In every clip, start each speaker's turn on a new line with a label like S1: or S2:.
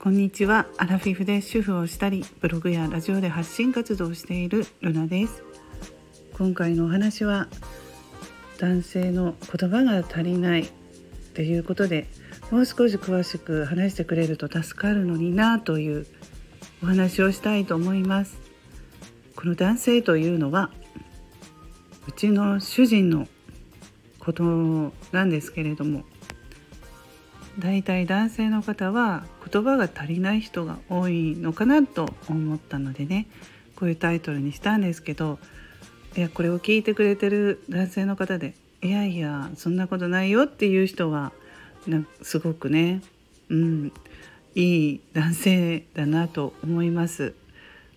S1: こんにちは。アラフィフで主婦をしたりブログやラジオで発信活動をしているルナです。今回のお話は男性の言葉が足りないということでもう少し詳しく話してくれると助かるのになというお話をしたいと思います。この男性というのはうちの主人のことなんですけれども大体男性の方は言葉が足りない人が多いのかなと思ったのでねこういうタイトルにしたんですけどいやこれを聞いてくれてる男性の方でいやいやそんなことないよっていう人はなすごくね、うん、いい男性だなと思います。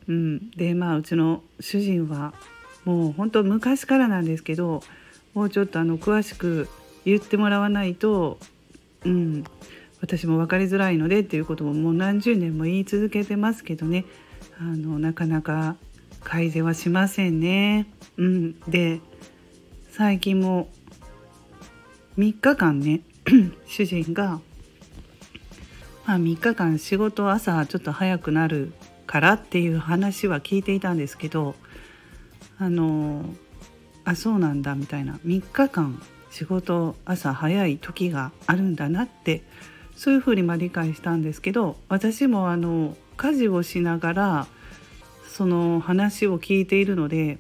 S1: うん、でまあうちの主人はもう本当昔からなんですけどもうちょっとあの詳しく言ってもらわないとうん、私も分かりづらいのでっていうことももう何十年も言い続けてますけどね。あのなかなか改善はしませんね。うん、で最近も3日間ね 主人が、まあ、3日間仕事朝ちょっと早くなるからっていう話は聞いていたんですけどあのあそうなんだみたいな。3日間仕事朝早い時があるんだなってそういうふうにま理解したんですけど私もあの家事をしながらその話を聞いているので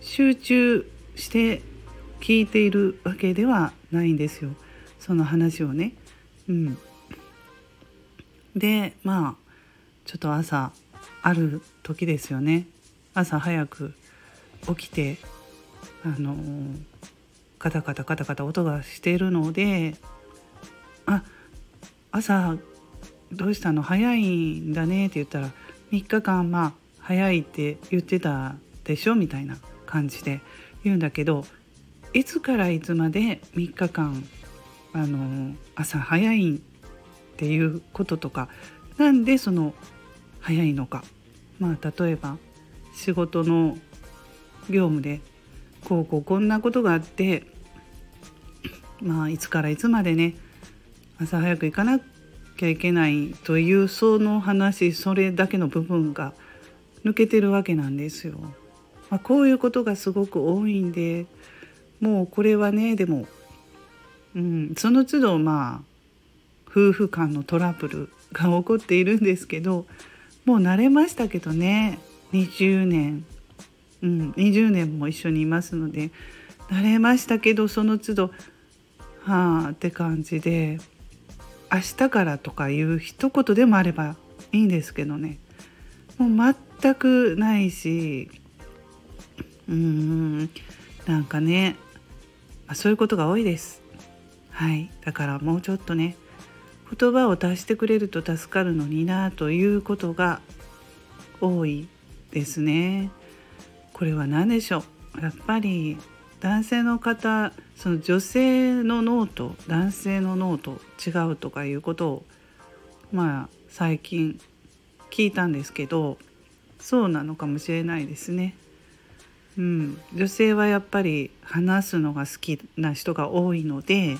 S1: 集中して聞いているわけではないんですよ。その話をね。うん、でまあちょっと朝ある時ですよね。朝早く起きてあのカタカタカタカタ音がしてるので朝どうしたの？早いんだねって言ったら3日間まあ早いって言ってたでしょみたいな感じで言うんだけどいつからいつまで3日間あの朝早いっていうこととかなんでその早いのか。まあ例えば仕事の業務でこうこうこんなことがあってまあいつからいつまでね朝早く行かなきゃいけないというその話それだけの部分が抜けてるわけなんですよ。まあ、こういうことがすごく多いんでもうこれはねでも、うん、その都度まあ夫婦間のトラブルが起こっているんですけどもう慣れましたけどね20年うん、20年も一緒にいますので慣れましたけどその都度はあって感じで明日からとかいう一言でもあればいいんですけどね。もう全くないしうーんなんかねそういうことが多いです。はい。だからもうちょっとね言葉を足してくれると助かるのになということが多いですね。これは何でしょう？やっぱり男性の方その女性の脳と男性の脳と違うとかいうことをまあ最近聞いたんですけどそうなのかもしれないですね。うん、女性はやっぱり話すのが好きな人が多いので、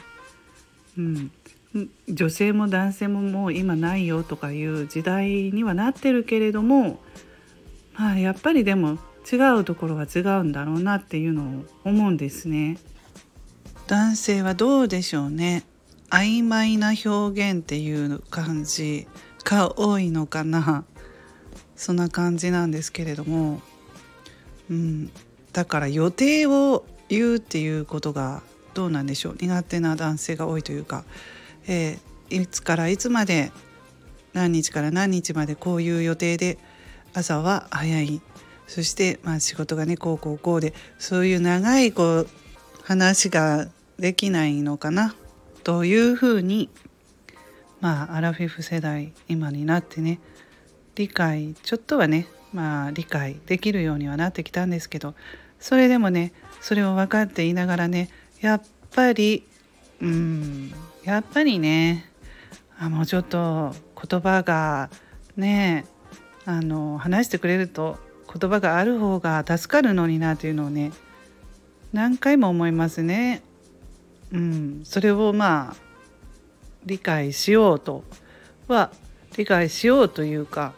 S1: うん、女性も男性ももう今ないよとかいう時代にはなってるけれどもまあやっぱりでも違うところは違うんだろうなっていうのを思うんですね。男性はどうでしょうね。曖昧な表現っていう感じが多いのかな。そんな感じなんですけれども、うん、だから予定を言うっていうことがどうなんでしょう。苦手な男性が多いというか、えー、いつからいつまで何日から何日までこういう予定で朝は早い。そしてまあ仕事がねこうこうこうでそういう長いこう話ができないのかなというふうにまあアラフィフ世代今になってね理解ちょっとはねまあ理解できるようにはなってきたんですけどそれでもねそれを分かっていながらねやっぱりうんやっぱりねあもうちょっと言葉がねあの話してくれると言葉がある方が助かるのになというのをね何回も思いますね。うん、それをまあ理解しようとは理解しようというか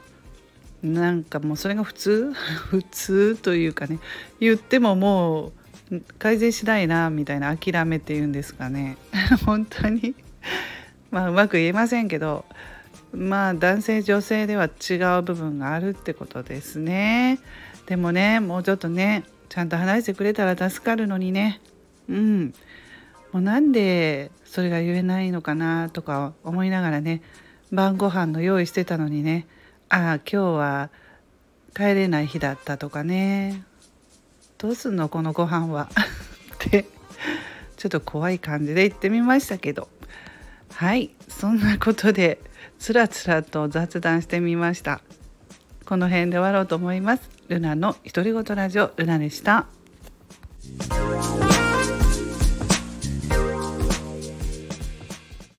S1: なんかもうそれが普通？普通というかね言ってももう改善しないなみたいな諦めっていうんですかね。本当に。まあうまく言えませんけどまあ男性女性では違う部分があるってことですね。でもねもうちょっとねちゃんと話してくれたら助かるのにね。うん。もうなんでそれが言えないのかなとか思いながらね晩ご飯の用意してたのにね。ああ今日は帰れない日だったとかね。どうすんのこのご飯は。ってちょっと怖い感じで言ってみましたけど。はいそんなことでつらつらと雑談してみました。この辺で終わろうと思います。ルナの独り言ラジオルナでした。